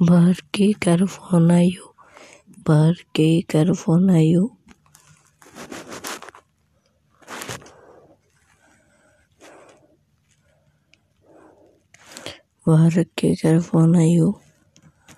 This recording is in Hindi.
बाहर के कर फ़ोन आयो बाहर की कर फ़ोन आयो। बाहर के कर फ़ोन आयो।